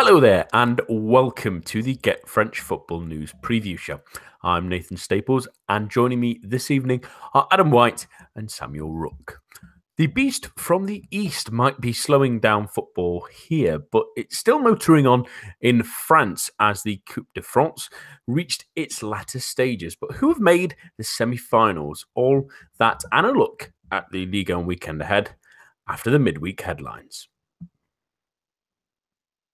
Hello there, and welcome to the Get French Football News Preview Show. I'm Nathan Staples, and joining me this evening are Adam White and Samuel Rook. The beast from the east might be slowing down football here, but it's still motoring on in France as the Coupe de France reached its latter stages. But who have made the semi finals? All that and a look at the Ligue 1 weekend ahead after the midweek headlines.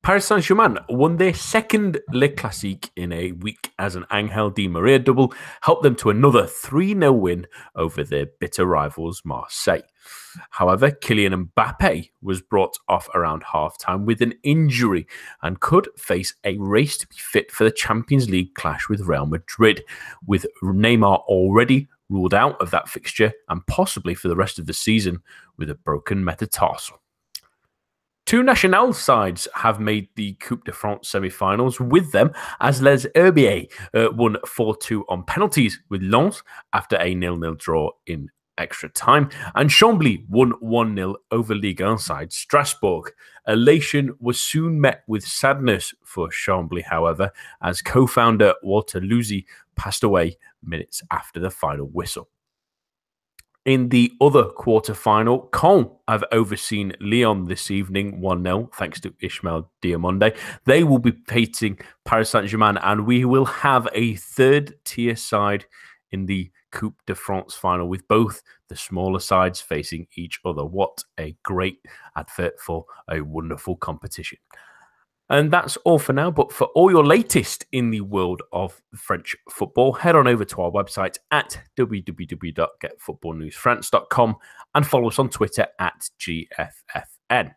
Paris Saint Germain won their second Le Classique in a week as an Angel Di Maria double helped them to another 3 0 win over their bitter rivals Marseille. However, Kylian Mbappe was brought off around halftime with an injury and could face a race to be fit for the Champions League clash with Real Madrid, with Neymar already ruled out of that fixture and possibly for the rest of the season with a broken metatarsal. Two national sides have made the Coupe de France semi-finals with them, as Les Herbiers uh, won 4-2 on penalties with Lens after a nil-nil draw in extra time, and Chambly won 1-0 over Ligue 1 side Strasbourg. Elation was soon met with sadness for Chambly, however, as co-founder Walter Luzi passed away minutes after the final whistle. In the other quarter final, Caen have overseen Lyon this evening 1 0, thanks to Ismael Diomande. They will be facing Paris Saint Germain, and we will have a third tier side in the Coupe de France final with both the smaller sides facing each other. What a great advert for a wonderful competition. And that's all for now. But for all your latest in the world of French football, head on over to our website at www.getfootballnewsfrance.com and follow us on Twitter at GFFN.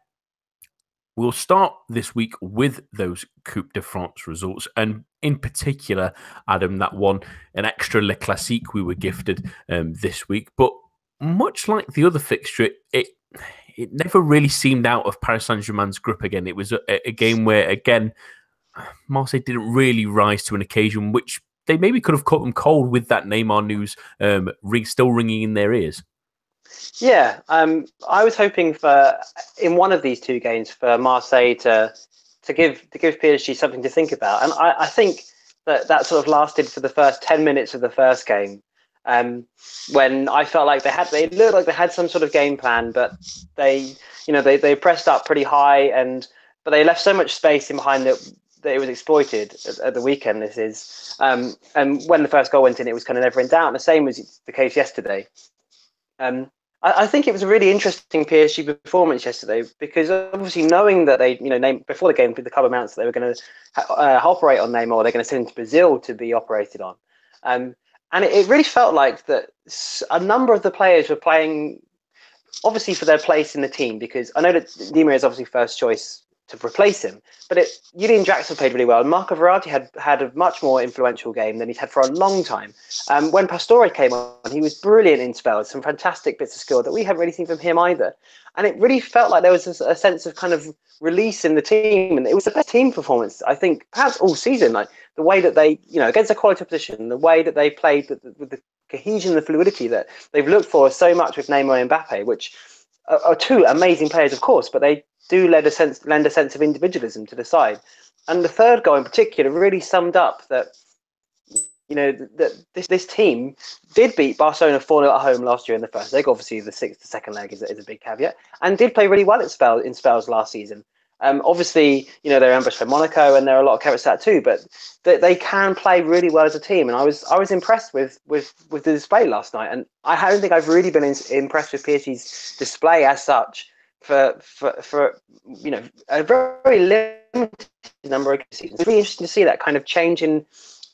We'll start this week with those Coupe de France results, and in particular, Adam, that one, an extra Le Classique we were gifted um, this week. But much like the other fixture, it it never really seemed out of Paris Saint Germain's grip again. It was a, a, game where, again, Marseille didn't really rise to an occasion which they maybe could have caught them cold with that Neymar news um, ring, still ringing in their ears. Yeah, um, I was hoping for in one of these two games for Marseille to to give to give PSG something to think about, and I, I think that that sort of lasted for the first ten minutes of the first game, um, when I felt like they had they looked like they had some sort of game plan, but they you know they, they pressed up pretty high and but they left so much space in behind that that it was exploited at, at the weekend. This is um, and when the first goal went in, it was kind of never in doubt. And the same was the case yesterday. Um, I, think it was a really interesting PSG performance yesterday because obviously knowing that they, you know, name, before the game, the club announced that they were going to uh, operate on Neymar, they're going to send him to Brazil to be operated on. Um, and it, it really felt like that a number of the players were playing obviously for their place in the team because I know that Di Maria is obviously first choice to replace him, but it, Julian Draxler played really well. And Marco Verratti had had a much more influential game than he's had for a long time. Um, when Pastore came on, he was brilliant in spells, some fantastic bits of skill that we haven't really seen from him either. And it really felt like there was a, a sense of kind of release in the team, and it was the best team performance I think perhaps all season. Like the way that they, you know, against a quality opposition, the way that they played with the, with the cohesion and the fluidity that they've looked for so much with Neymar and Mbappe, which are, are two amazing players, of course, but they do lend a sense lend a sense of individualism to the side. And the third goal in particular really summed up that you know that this this team did beat Barcelona 4 0 at home last year in the first leg. Obviously, the sixth, the second leg is, is a big caveat, and did play really well at spell in spells last season. Um, obviously, you know they're ambushed by Monaco, and there are a lot of carrots that too. But they, they can play really well as a team, and I was I was impressed with with with the display last night. And I don't think I've really been in, impressed with PSG's display as such for for for you know a very limited number of seasons. It's really interesting to see that kind of change in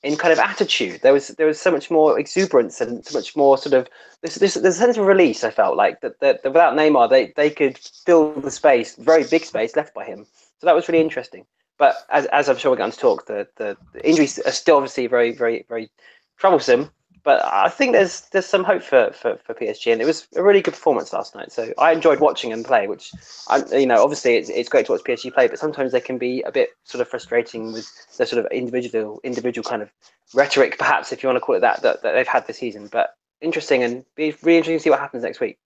in kind of attitude. There was there was so much more exuberance and so much more sort of this this there's a sense of release. I felt like that, that, that without Neymar, they they could fill the space, very big space left by him. So that was really interesting. But as, as I'm sure we're going to talk, the, the, the injuries are still obviously very very very troublesome. But I think there's there's some hope for, for, for PSG, and it was a really good performance last night. So I enjoyed watching them play. Which, I, you know, obviously it's, it's great to watch PSG play, but sometimes they can be a bit sort of frustrating with the sort of individual individual kind of rhetoric, perhaps if you want to call it that, that, that they've had this season. But interesting, and be really interesting to see what happens next week.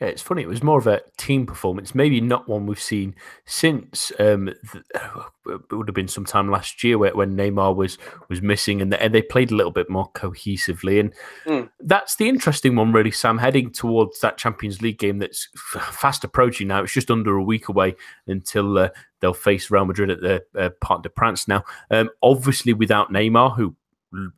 Yeah, it's funny. It was more of a team performance, maybe not one we've seen since. Um, the, it would have been sometime last year where, when Neymar was was missing, and they, and they played a little bit more cohesively. And mm. that's the interesting one, really. Sam heading towards that Champions League game that's fast approaching now. It's just under a week away until uh, they'll face Real Madrid at the uh, Parc des Princes. Now, um, obviously without Neymar, who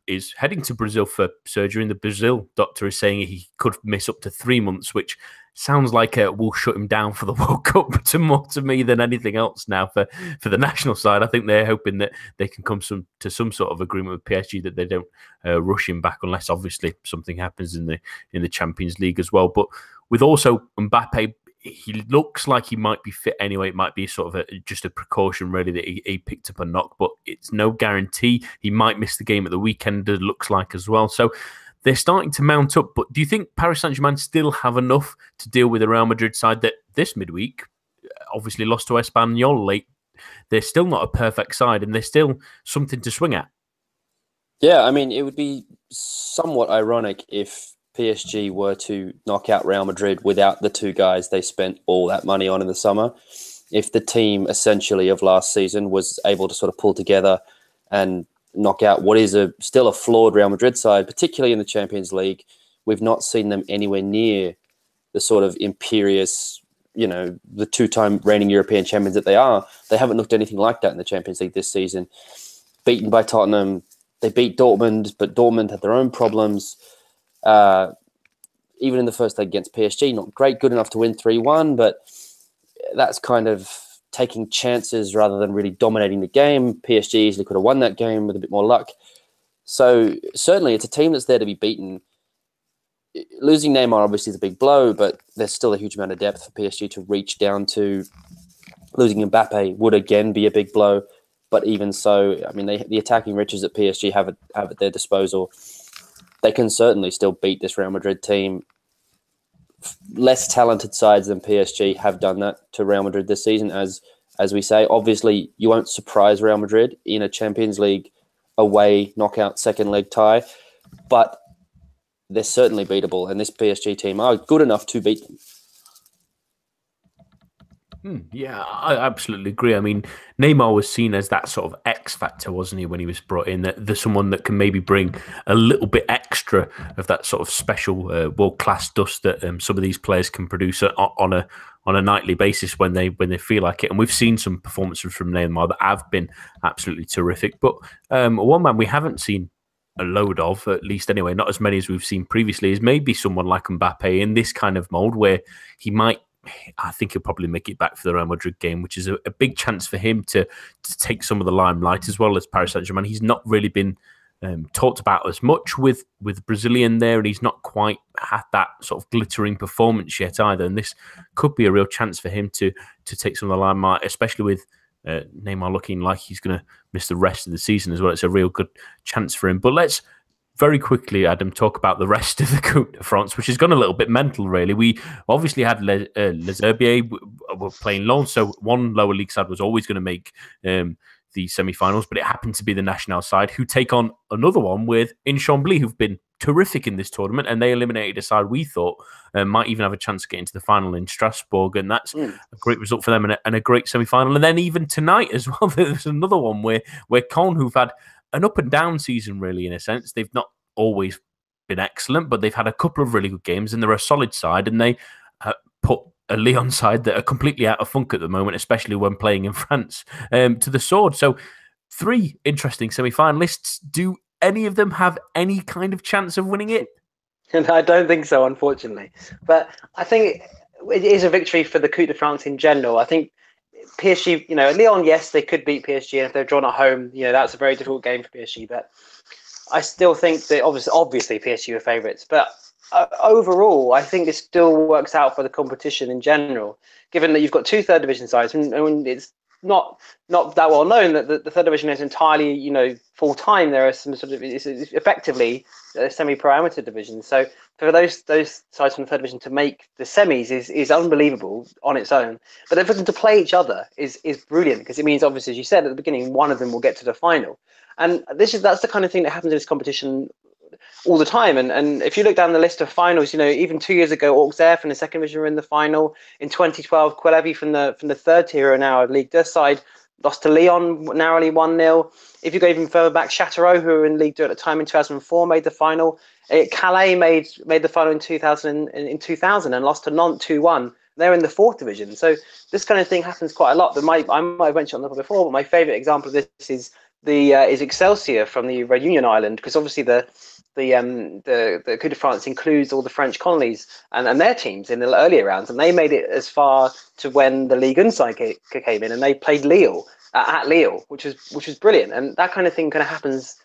is heading to Brazil for surgery, and the Brazil doctor is saying he could miss up to three months, which sounds like it will shut him down for the World Cup to more to me than anything else now for, for the national side. I think they're hoping that they can come some to some sort of agreement with PSG that they don't uh, rush him back unless obviously something happens in the in the Champions League as well. But with also Mbappe he looks like he might be fit anyway. It might be sort of a, just a precaution, really, that he, he, picked up a knock, but it's no guarantee. He might miss the game at the weekend, it looks like as well. So they're starting to mount up. But do you think Paris Saint Germain still have enough to deal with the Real Madrid side that this midweek uh, obviously lost to Espanyol late? They're still not a perfect side, and they're still something to swing at. Yeah, I mean, it would be somewhat ironic if PSG were to knock out Real Madrid without the two guys they spent all that money on in the summer. If the team essentially of last season was able to sort of pull together and knock out what is a still a flawed Real Madrid side, particularly in the Champions League. We've not seen them anywhere near the sort of imperious, you know, the two-time reigning European champions that they are. They haven't looked anything like that in the Champions League this season. Beaten by Tottenham, they beat Dortmund, but Dortmund had their own problems. Uh, even in the first leg against PSG, not great, good enough to win three-one, but that's kind of taking chances rather than really dominating the game. PSG easily could have won that game with a bit more luck. So certainly, it's a team that's there to be beaten. Losing Neymar obviously is a big blow, but there's still a huge amount of depth for PSG to reach down to. Losing Mbappe would again be a big blow, but even so, I mean, they, the attacking riches that PSG have at, have at their disposal, they can certainly still beat this Real Madrid team less talented sides than PSG have done that to Real Madrid this season. As as we say, obviously you won't surprise Real Madrid in a Champions League away knockout second leg tie, but they're certainly beatable, and this PSG team are good enough to beat them. Hmm, yeah, I absolutely agree. I mean, Neymar was seen as that sort of X factor, wasn't he, when he was brought in? That there's someone that can maybe bring a little bit extra of that sort of special uh, world class dust that um, some of these players can produce on a on a nightly basis when they when they feel like it. And we've seen some performances from Neymar that have been absolutely terrific. But um, one man we haven't seen a load of, at least anyway, not as many as we've seen previously, is maybe someone like Mbappe in this kind of mold where he might I think he'll probably make it back for the Real Madrid game, which is a, a, big chance for him to to take some of the limelight as well as Paris Saint Germain. He's not really been um, talked about as much with with Brazilian there, and he's not quite had that sort of glittering performance yet either. And this could be a real chance for him to to take some of the limelight, especially with uh, Neymar looking like he's going to miss the rest of the season as well. It's a real good chance for him. But let's very quickly, Adam, talk about the rest of the Coupe de France, which has gone a little bit mental, really. We obviously had Le, uh, Les Herbiers were playing low, so one lower league side was always going to make um, the semi-finals, but it happened to be the national side who take on another one with In Chambly, who've been terrific in this tournament, and they eliminated a side we thought uh, might even have a chance to get into the final in Strasbourg, and that's mm. a great result for them and a, and a great semi-final. And then even tonight as well, there's another one where where Caen, who've had an up and down season, really, in a sense. They've not always been excellent, but they've had a couple of really good games and they're a solid side. And they uh, put a Lyon side that are completely out of funk at the moment, especially when playing in France, um, to the sword. So, three interesting semi finalists. Do any of them have any kind of chance of winning it? And I don't think so, unfortunately. But I think it is a victory for the Coupe de France in general. I think PSG, you know, Lyon, yes, they could beat PSG, and if they're drawn at home, you know, that's a very difficult game for PSG. But I still think that obviously, obviously PSG are favourites, but uh, overall, I think it still works out for the competition in general. Given that you've got two third division sides, and, and it's not not that well known that the, the third division is entirely you know full time. There are some sort of it's effectively a semi pro amateur division. So for those those sides from the third division to make the semis is is unbelievable on its own. But for them to play each other is is brilliant because it means obviously as you said at the beginning, one of them will get to the final. And this is that's the kind of thing that happens in this competition all the time. And and if you look down the list of finals, you know, even two years ago, Auxerre from the second division were in the final. In 2012, Quevilly from the from the third tier now a League Deux side lost to Lyon narrowly 1 0. If you go even further back, Châteauroux, who were in League Two at the time in 2004, made the final. Uh, Calais made made the final in 2000 in, in 2000 and lost to Nantes 2 1. They're in the fourth division. So this kind of thing happens quite a lot. But my, I might have mentioned on the before, but my favourite example of this is the uh, is Excelsior from the Réunion Island because obviously the the um the the Coupe de France includes all the French colonies and, and their teams in the earlier rounds, and they made it as far to when the league 1 side came in, and they played Lille uh, at Lille, which was which was brilliant, and that kind of thing kind of happens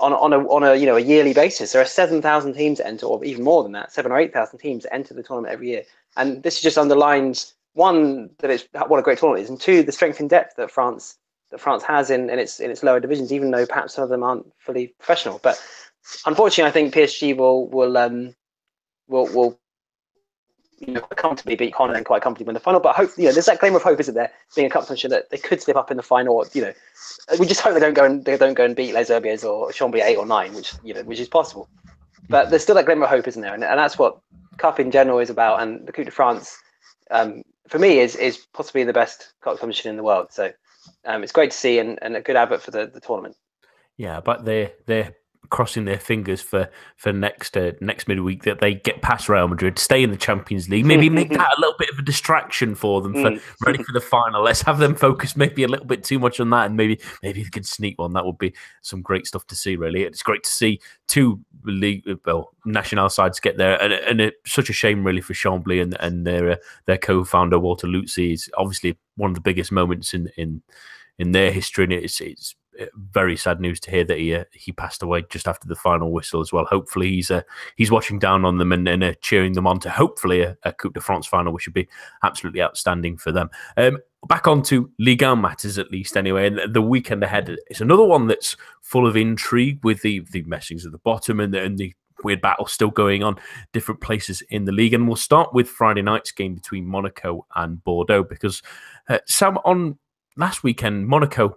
on on a on a you know a yearly basis. There are seven thousand teams enter, or even more than that, seven or eight thousand teams enter the tournament every year, and this just underlines one that it's what a great tournament is, and two the strength and depth that France that France has in, in its in its lower divisions, even though perhaps some of them aren't fully professional. But unfortunately, I think PSG will will um, will will you know comfortably beat Conan quite comfortably in the final. But hope you know there's that glimmer of hope, isn't there? Being a cup finisher that they could slip up in the final. You know, we just hope they don't go and they don't go and beat Les Herbiers or Chambly eight or nine, which you know which is possible. But there's still that glimmer of hope, isn't there? And, and that's what cup in general is about. And the Coupe de France, um, for me, is is possibly the best cup competition in the world. So um, it's great to see and, and a good advert for the, the tournament. Yeah, but they're they're crossing their fingers for for next uh, next midweek that they get past Real Madrid, stay in the Champions League, maybe make that a little bit of a distraction for them for mm. ready for the final. Let's have them focus maybe a little bit too much on that, and maybe maybe they could sneak one. That would be some great stuff to see. Really, it's great to see two league well national sides get there, and, and it's such a shame really for Chambly and and their uh, their co-founder Walter Luzi is obviously one of the biggest moments in in in their history, and it's it's very sad news to hear that he uh, he passed away just after the final whistle as well. Hopefully he's uh, he's watching down on them and, and uh, cheering them on to hopefully a, a, Coupe de France final, which would be absolutely outstanding for them. Um, back on to Ligue 1 matters at least anyway, and the weekend ahead is another one that's full of intrigue with the the messings at the bottom and the, and the weird battle still going on different places in the league. And we'll start with Friday night's game between Monaco and Bordeaux because uh, Sam on last weekend Monaco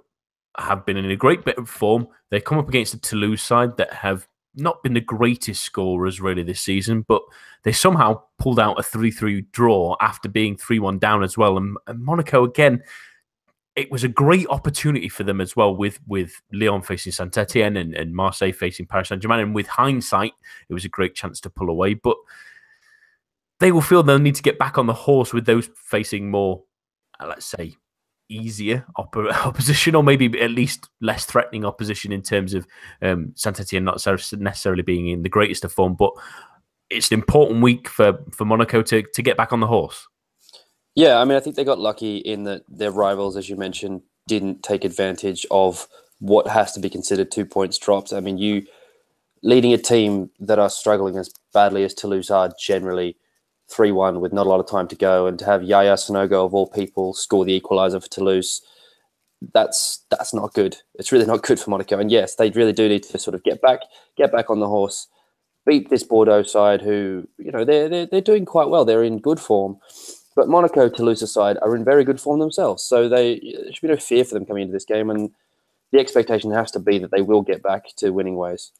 have been in a great bit of form. They come up against a Toulouse side that have not been the greatest scorers really this season, but they somehow pulled out a 3 3 draw after being 3 1 down as well. And, and, Monaco, again, it was a great opportunity for them as well with, with Lyon facing Saint Etienne and, and Marseille facing Paris Saint Germain. And with hindsight, it was a great chance to pull away. But they will feel they'll need to get back on the horse with those facing more, uh, let's say, easier op- opposition, or maybe at least less threatening opposition in terms of um, Saint Etienne not necessarily being in the greatest of form. But it's an important week for, for Monaco to, to get back on the horse. Yeah, I mean, I think they got lucky in that their rivals, as you mentioned, didn't take advantage of what has to be considered two points dropped. I mean, you leading a team that are struggling as badly as Toulouse are generally 3 1 with not a lot of time to go, and to have Yaya Sanogo, of all people, score the equaliser for Toulouse, that's that's not good. It's really not good for Monaco. And yes, they really do need to sort of get back get back on the horse, beat this Bordeaux side who, you know, they're, they're, they're doing quite well. They're in good form. But Monaco, Toulouse side are in very good form themselves. So they there should be no fear for them coming into this game. And the expectation has to be that they will get back to winning ways.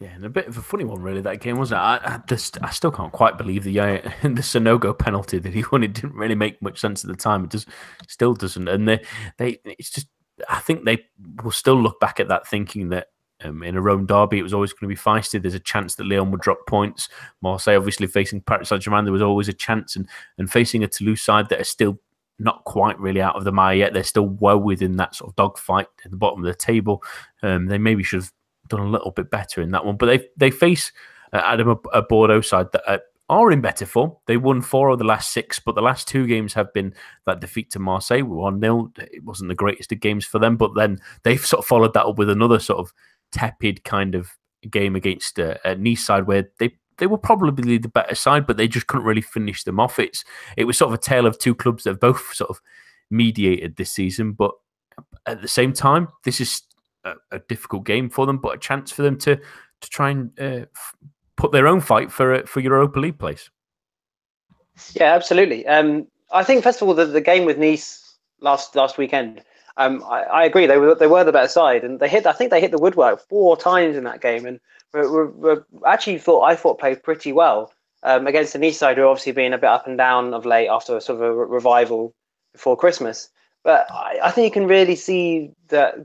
Yeah, and a bit of a funny one, really. That game wasn't. It? I, I just, I still can't quite believe the uh, the Sanogo penalty that he won. It didn't really make much sense at the time. It just still doesn't. And they, they, it's just. I think they will still look back at that thinking that um, in a Rhône derby, it was always going to be feisty. There's a chance that Lyon would drop points. Marseille, obviously, facing Paris Saint Germain, there was always a chance. And, and facing a Toulouse side that are still not quite really out of the mire yet, they're still well within that sort of dogfight at the bottom of the table. Um, they maybe should have done a little bit better in that one. But they they face uh, Adam a, Bordeaux side that uh, are in better form. They won four of the last six, but the last two games have been that defeat to Marseille, one 0 It wasn't the greatest of games for them, but then they've sort of followed that up with another sort of tepid kind of game against uh, a Nice side where they they were probably the better side, but they just couldn't really finish them off. It's it was sort of a tale of two clubs that have both sort of mediated this season, but at the same time, this is a, a, difficult game for them, but a chance for them to to try and uh, f- put their own fight for uh, for Europa League place. Yeah, absolutely. Um, I think first of all, the, the game with Nice last last weekend. um, I, I, agree they were they were the better side, and they hit. I think they hit the woodwork four times in that game, and were, were, actually thought I thought played pretty well um, against the Nice side, who obviously been a bit up and down of late after a sort of a revival before Christmas. But I, I think you can really see that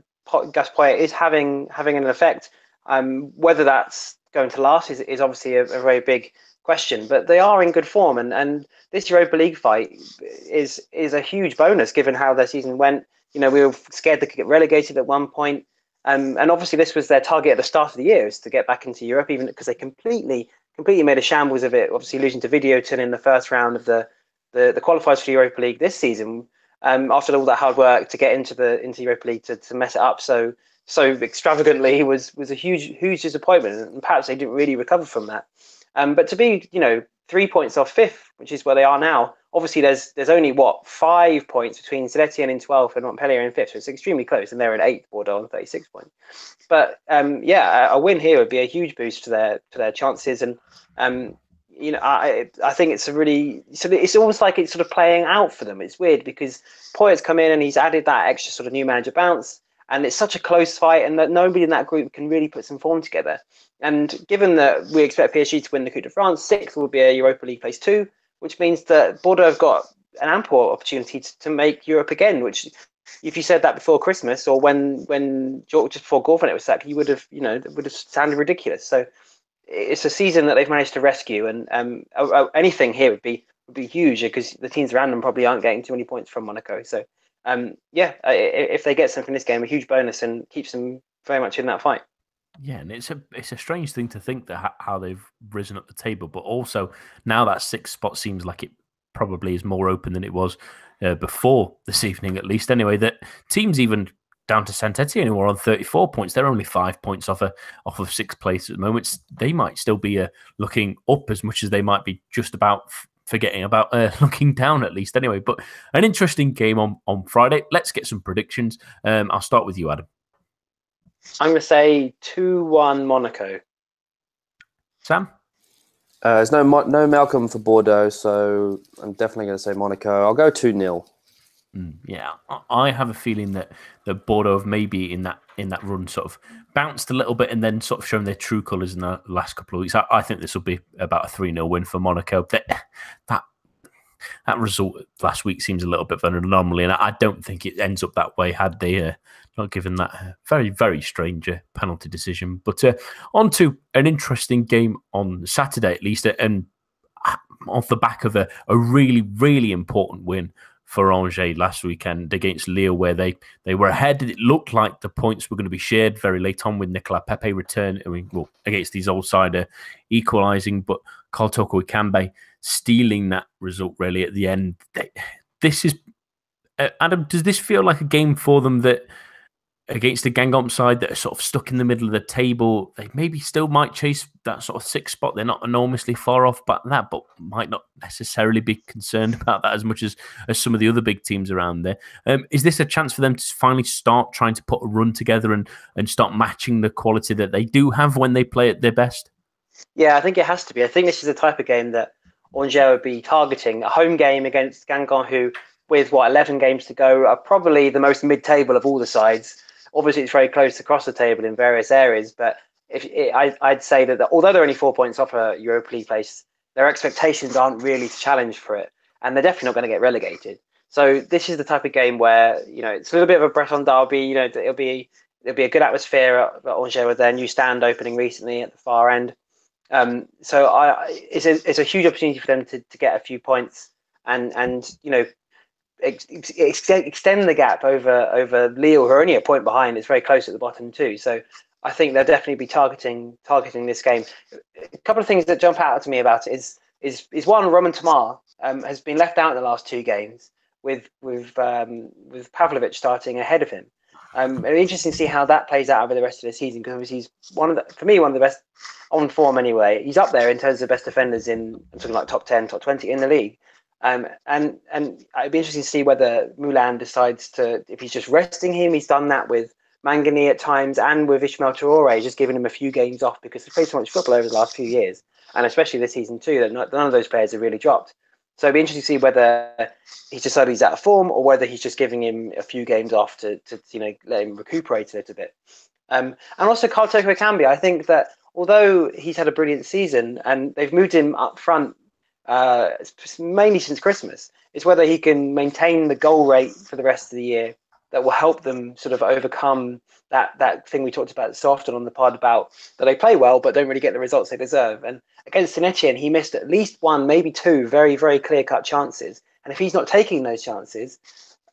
Gus Poyet is having having an effect. Um, whether that's going to last is, is obviously a, a, very big question. But they are in good form, and, and this Europa League fight is is a huge bonus given how their season went. You know, we were scared they could get relegated at one point, um, and obviously this was their target at the start of the year is to get back into Europe, even because they completely completely made a shambles of it. Obviously losing to Videoton in the first round of the the, the qualifiers for Europa League this season. Um, after all that hard work to get into the into Europa League to, to mess it up so so extravagantly was was a huge huge disappointment, and perhaps they didn't really recover from that. Um, but to be you know three points off fifth, which is where they are now, obviously there's there's only what five points between Etienne in 12th and Montpellier in fifth, so it's extremely close, and they're in eighth, Bordeaux on 36 points. But um, yeah, a, a, win here would be a huge boost to their to their chances, and um, you know, I I think it's a really so it's almost like it's sort of playing out for them. It's weird because Poyet's come in and he's added that extra sort of new manager bounce, and it's such a close fight, and that nobody in that group can really put some form together. And given that we expect PSG to win the Coupe de France, sixth will be a Europa League place two, which means that Bordeaux have got an ample opportunity to, to make Europe again. Which, if you said that before Christmas or when when just before Gourvennec was sacked, you would have you know it would have sounded ridiculous. So it's a season that they've managed to rescue, and um, anything here would be would be huge because the teams around them probably aren't getting too many points from Monaco. So um, yeah, if they get something this game, a huge bonus and keeps them very much in that fight. Yeah, and it's a it's a strange thing to think that how they've risen up the table, but also now that sixth spot seems like it probably is more open than it was uh, before this evening, at least. Anyway, that teams even down to Saint Etienne who are on 34 points. They're only five points off a, off of sixth place at the moment. They might still be uh, looking up as much as they might be just about f- forgetting about uh, looking down at least. Anyway, but an interesting game on on Friday. Let's get some predictions. Um, I'll start with you, Adam. I'm going to say 2 1 Monaco. Sam? Uh, there's no no Malcom for Bordeaux, so I'm definitely going to say Monaco. I'll go 2 0. Mm, yeah, I have a feeling that, that Bordeaux have maybe in that in that run sort of bounced a little bit and then sort of shown their true colours in the last couple of weeks. I, I think this will be about a 3 0 win for Monaco. That, that that result last week seems a little bit of an anomaly, and I don't think it ends up that way had they uh, not given that uh, very, very strange uh, penalty decision. But uh, on to an interesting game on Saturday, at least, and uh, off the back of a, a really, really important win for Angers last weekend against Lille, where they, they were ahead. It looked like the points were going to be shared very late on with Nicolas Pepe return I mean, well, against these old sider equalising, but Karl Toko Ekambi stealing that result really at the end. They, this is uh, Adam. Does this feel like a game for them that against the Guingamp side that are sort of stuck in the middle of the table, they maybe still might chase that sort of sixth spot. They're not enormously far off but that, but might not necessarily be concerned about that as much as, as some of the other big teams around there. Um, is this a chance for them to finally start trying to put a run together and, and start matching the quality that they do have when they play at their best? Yeah, I think it has to be. I think this is the type of game that Angers would be targeting. A home game against Guingamp, who, with what, 11 games to go, are probably the most mid table of all the sides obviously it's very close across the table in various areas, but if it, I, would say that the, although they're only four points off a Europa League place, their expectations aren't really to challenge for it, and they're definitely not going to get relegated. So this is the type of game where you know it's a little bit of a Breton derby. You know, it'll be it'll be a good atmosphere at, at Angers with their new stand opening recently at the far end. Um, so I, it's a it's a huge opportunity for them to, to get a few points and and you know ex- extend the gap over over Lille, who are only a point behind. It's very close at the bottom too. So I think they'll definitely be targeting targeting this game. A couple of things that jump out to me about it is is is one Romain Thomas um, has been left out in the last two games with with um, with Pavlovic starting ahead of him. Um, it'll be interesting to see how that plays out over the rest of the season because obviously he's one of the, for me one of the best on form anyway. He's up there in terms of best defenders in something like top ten, top twenty in the league. Um, and and it'd be interesting to see whether Moulin decides to if he's just resting him. He's done that with Mangani at times and with Ismael Traore, just giving him a few games off because he's played so much football over the last few years, and especially this season too. That none of those players have really dropped. So it'd be interesting to see whether he's decided he's out of form or whether he's just giving him a few games off to, to you know let him recuperate a little bit. Um, and also Karl Toko Ekambi, I think that although he's had a brilliant season and they've moved him up front uh, mainly since Christmas, it's whether he can maintain the goal rate for the rest of the year that will help them sort of overcome that that thing we talked about so often on the pod about that they play well but don't really get the results they deserve. And against St Etienne, he missed at least one, maybe two very very clear cut chances. And if he's not taking those chances,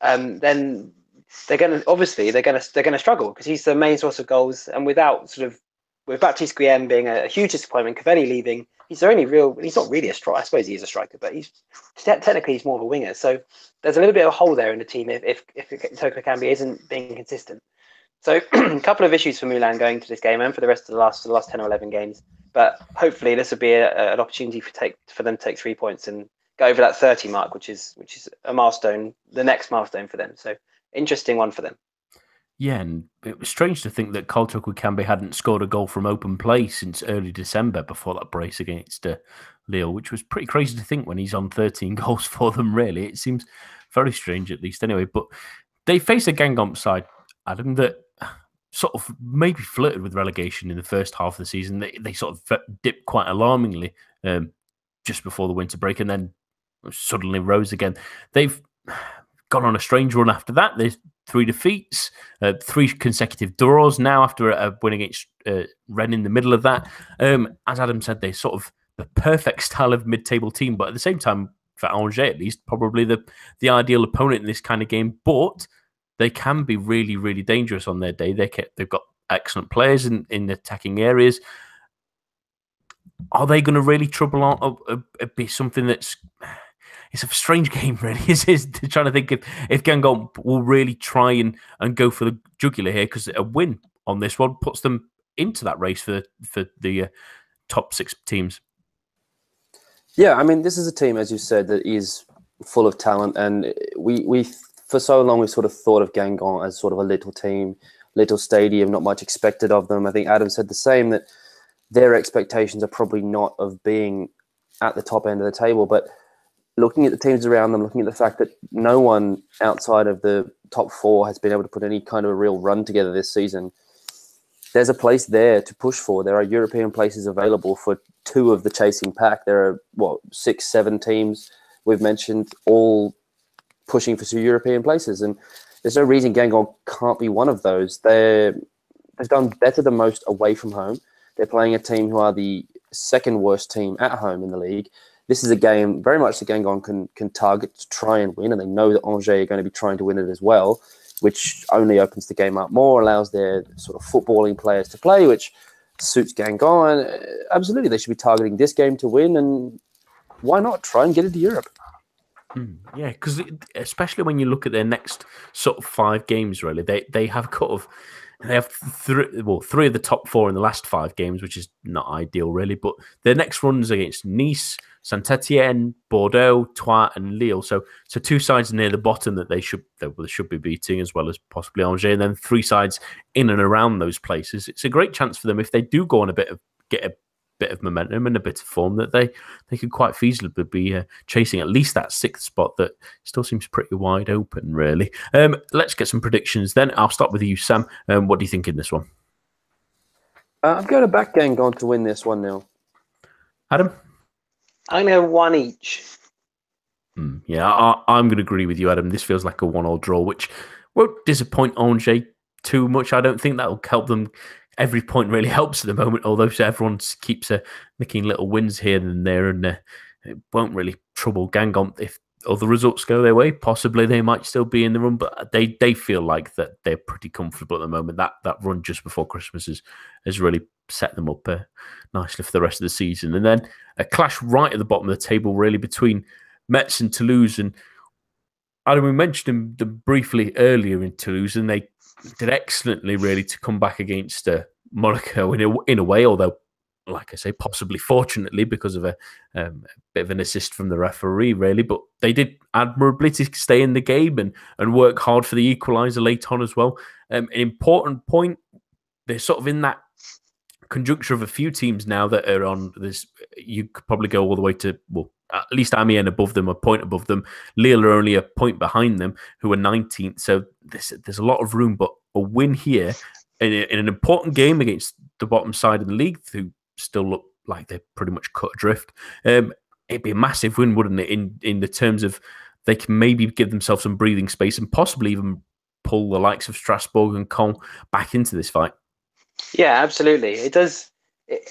um, then they're going to obviously they're going to they're going to struggle because he's the main source of goals. And without sort of with Baptiste Guillaume being a, huge disappointment, Cavelli leaving, he's the only real. He's not really a striker. I suppose he is a striker, but he's technically he's more of a winger. So there's a little bit of a hole there in the team if if, if Toko Ekambi isn't being consistent. So a couple of issues for Moulin going to this game and for the rest of the last the last ten or eleven games. But hopefully this will be a, an opportunity for take for them to take three points and go over that thirty mark, which is which is a milestone, the next milestone for them. So interesting one for them. Yeah, and it was strange to think that Karl Toko Ekambi hadn't scored a goal from open play since early December before that brace against uh, Lille, which was pretty crazy to think when he's on 13 goals for them, really. It seems very strange, at least, anyway. But they face a Guingamp side, Adam, that sort of maybe flirted with relegation in the first half of the season. They, they sort of dipped quite alarmingly um, just before the winter break and then suddenly rose again. They've gone on a strange run after that. There's three defeats, uh, three consecutive draws now after a, win against uh, Rennes in the middle of that. Um, as Adam said, they're sort of the perfect style of mid-table team, but at the same time, for Angers at least, probably the the ideal opponent in this kind of game. But they can be really, really dangerous on their day. They they've got excellent players in, in attacking areas. Are they going to really trouble on? Uh, uh, be something that's it's a strange game, really. Is is trying to think if if Guingamp will really try and and go for the jugular here because a win on this one puts them into that race for the, for the uh, top six teams. Yeah, I mean, this is a team, as you said, that is full of talent, and we we for so long we sort of thought of Guingamp as sort of a little team, little stadium, not much expected of them. I think Adam said the same that their expectations are probably not of being at the top end of the table, but looking at the teams around them, looking at the fact that no one outside of the top four has been able to put any kind of a real run together this season, there's a place there to push for. There are European places available for two of the chasing pack. There are, what, six, seven teams we've mentioned, all pushing for two European places. And there's no reason Guingamp can't be one of those. They're, they've done better than most away from home. They're playing a team who are the second worst team at home in the league this is a game very much the Guingamp can can target to try and win, and they know that Angers are going to be trying to win it as well, which only opens the game up more, allows their sort of footballing players to play, which suits. And uh, absolutely, they should be targeting this game to win, and why not try and get into Europe? Mm, yeah, because especially when you look at their next sort of five games, really, they they have cut of they have three, well, three of the top four in the last five games, which is not ideal, really. But their next runs against Nice, Saint Etienne, Bordeaux, Troyes, and Lille. So, so two sides near the bottom that they should they should be beating, as well as possibly Angers, and then three sides in and around those places. It's a great chance for them if they do go on a bit of get a bit of momentum and a bit of form that they they could quite feasibly be uh, chasing at least that sixth spot that still seems pretty wide open. Really, um, let's get some predictions. Then I'll start with you, Sam. Um, what do you think in this one? Uh, I've got a back Guingamp to win this one now. Adam, I'm going to one each. Mm, yeah, I, am going to agree with you, Adam. This feels like a one-all draw, which won't disappoint Angers too much. I don't think that'll help them every point really helps at the moment, although everyone keeps uh, making little wins here and there, and uh, it won't really trouble Guingamp if other results go their way. Possibly they might still be in the run, but they they feel like that they're pretty comfortable at the moment. That that run just before Christmas has has really set them up uh, nicely for the rest of the season. And then a clash right at the bottom of the table, really between Metz and Toulouse. And Adam, we mentioned them briefly earlier in Toulouse, and they did excellently, really, to come back against uh, Monaco in a, in a way, although, like I say, possibly fortunately because of a, um, a, bit of an assist from the referee, really. But they did admirably to stay in the game and, and work hard for the equaliser late on as well. Um, an important point, they're sort of in that conjuncture of a few teams now that are on this. You could probably go all the way to, well, at least Amiens above them, a point above them. Lille are only a point behind them, who are 19th. So there's, there's a lot of room, but a win here in, in an important game against the bottom side of the league, who still look like they're pretty much cut adrift. Um, it'd be a massive win, wouldn't it? In in the terms of they can maybe give themselves some breathing space and possibly even pull the likes of Strasbourg and Caen back into this fight. Yeah, absolutely. It does.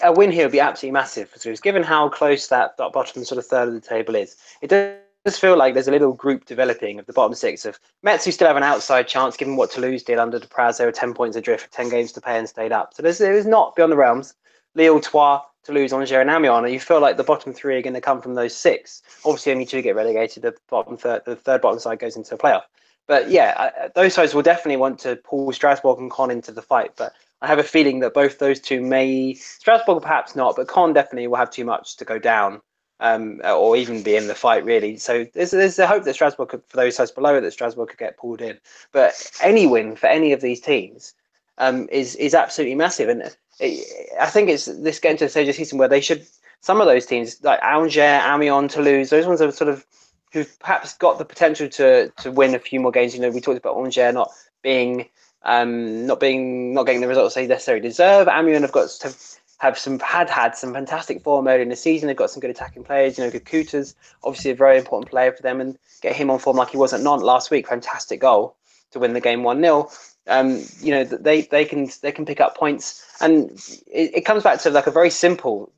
A win here would be absolutely massive for given how close that, that bottom sort of third of the table is. It does feel like there's a little group developing of the bottom six of Metz, who still have an outside chance, given what Toulouse did under Dupraz. They were 10 points adrift, 10 games to play, and stayed up. So there's, there's not beyond the realms. Lille, Troyes, Toulouse, Angers, and Amiens, and you feel like the bottom three are going to come from those six. Obviously, only two get relegated. The bottom third, the third bottom side goes into a playoff. But yeah, those sides will definitely want to pull Strasbourg and Caen into the fight. But I have a feeling that both those two may Strasbourg perhaps not, but Caen definitely will have too much to go down. Um, or even be in the fight, really. So there's, there's a hope that Strasbourg, could, for those sides below it, that Strasbourg could get pulled in. But any win for any of these teams um, is is absolutely massive. And I think it's this getting to the stage of season where they should some of those teams like Angers, Amiens, Toulouse, those ones are sort of who've perhaps got the potential to to win a few more games. You know, we talked about Angers not being um, not being not getting the results they necessarily deserve. Amiens have got to have some had had some fantastic form early in the season. They've got some good attacking players. You know, Kutas obviously a very important player for them, and get him on form like he was at Nantes last week. Fantastic goal to win the game one 0 um, you know they they can they can pick up points, and it, it comes back to like a very simple,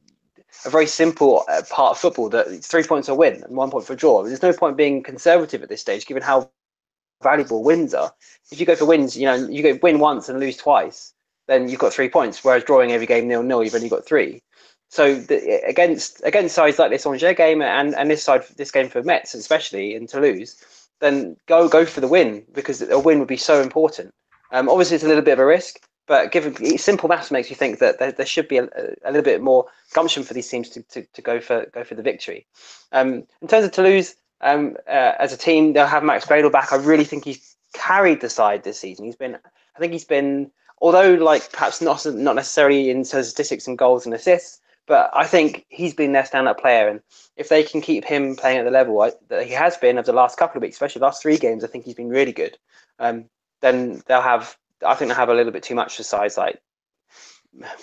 a very simple uh, part of football that three points a win and one point for a draw. There's no point being conservative at this stage, given how valuable wins are. If you go for wins, you know you go win once and lose twice, then you've got three points. Whereas drawing every game nil nil, you've only got three. So the, against against sides like this Angers game and, and this side this game for Metz especially in Toulouse, then go go for the win because a win would be so important. Um, obviously, it's a little bit of a risk, but given simple maths makes you think that there, there should be a, a, little bit more gumption for these teams to, to, to go for go for the victory. Um, in terms of Toulouse, um, uh, as a team, they'll have Max Gradel back. I really think he's carried the side this season. He's been, I think he's been, although like perhaps not not necessarily in statistics and goals and assists, but I think he's been their standout player. And if they can keep him playing at the level that he has been over the last couple of weeks, especially the last three games, I think he's been really good. Um, then they'll have. I think they'll have a little bit too much for size like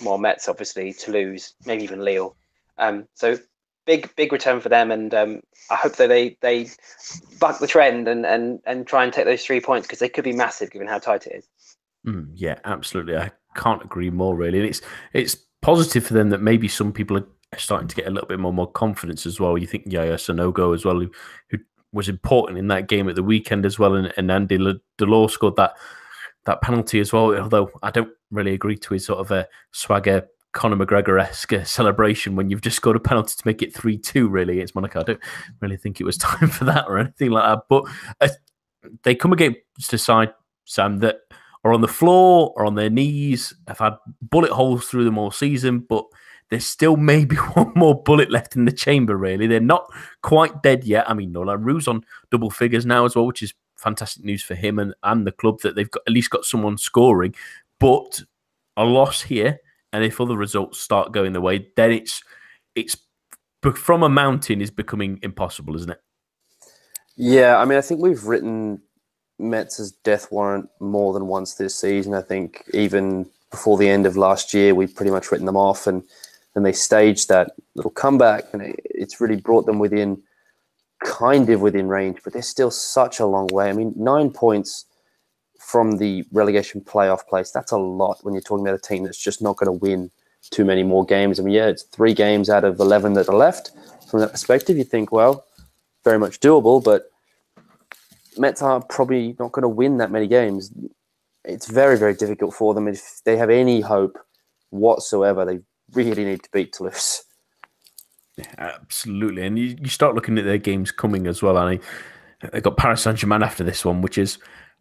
more Metz obviously, Toulouse, maybe even Lille. Um, so big, big return for them, and um, I hope that they they buck the trend and and and try and take those three points because they could be massive given how tight it is. Mm, yeah, absolutely. I can't agree more. Really, and it's it's positive for them that maybe some people are starting to get a little bit more more confidence as well. You think Yaya Sanogo as well, who, who was important in that game at the weekend as well. And, and Andy Delort scored that that penalty as well. Although I don't really agree to his sort of a swagger Conor McGregor esque celebration when you've just scored a penalty to make it 3 2, really, against Monaco. I don't really think it was time for that or anything like that. But uh, they come against a side, Sam, that are on the floor or on their knees, have had bullet holes through them all season, but there's still maybe one more bullet left in the chamber, really. They're not quite dead yet. I mean, Nolan Roux on double figures now as well, which is fantastic news for him and, and the club that they've got at least got someone scoring. But a loss here, and if other results start going the way, then it's it's from a mountain is becoming impossible, isn't it? Yeah, I mean, I think we've written Metz's death warrant more than once this season. I think even before the end of last year, we've pretty much written them off, and then they staged that little comeback, and it, it's really brought them within kind of within range, but they're still such a long way. I mean, nine points from the relegation playoff place, that's a lot when you're talking about a team that's just not going to win too many more games. I mean, yeah, it's three games out of 11 that are left. From that perspective, you think, well, very much doable, but Metz are probably not going to win that many games. It's very, very difficult for them. If they have any hope whatsoever, they really need to beat Toulouse. Absolutely, and you, you start looking at their games coming as well. And they got Paris Saint Germain after this one, which is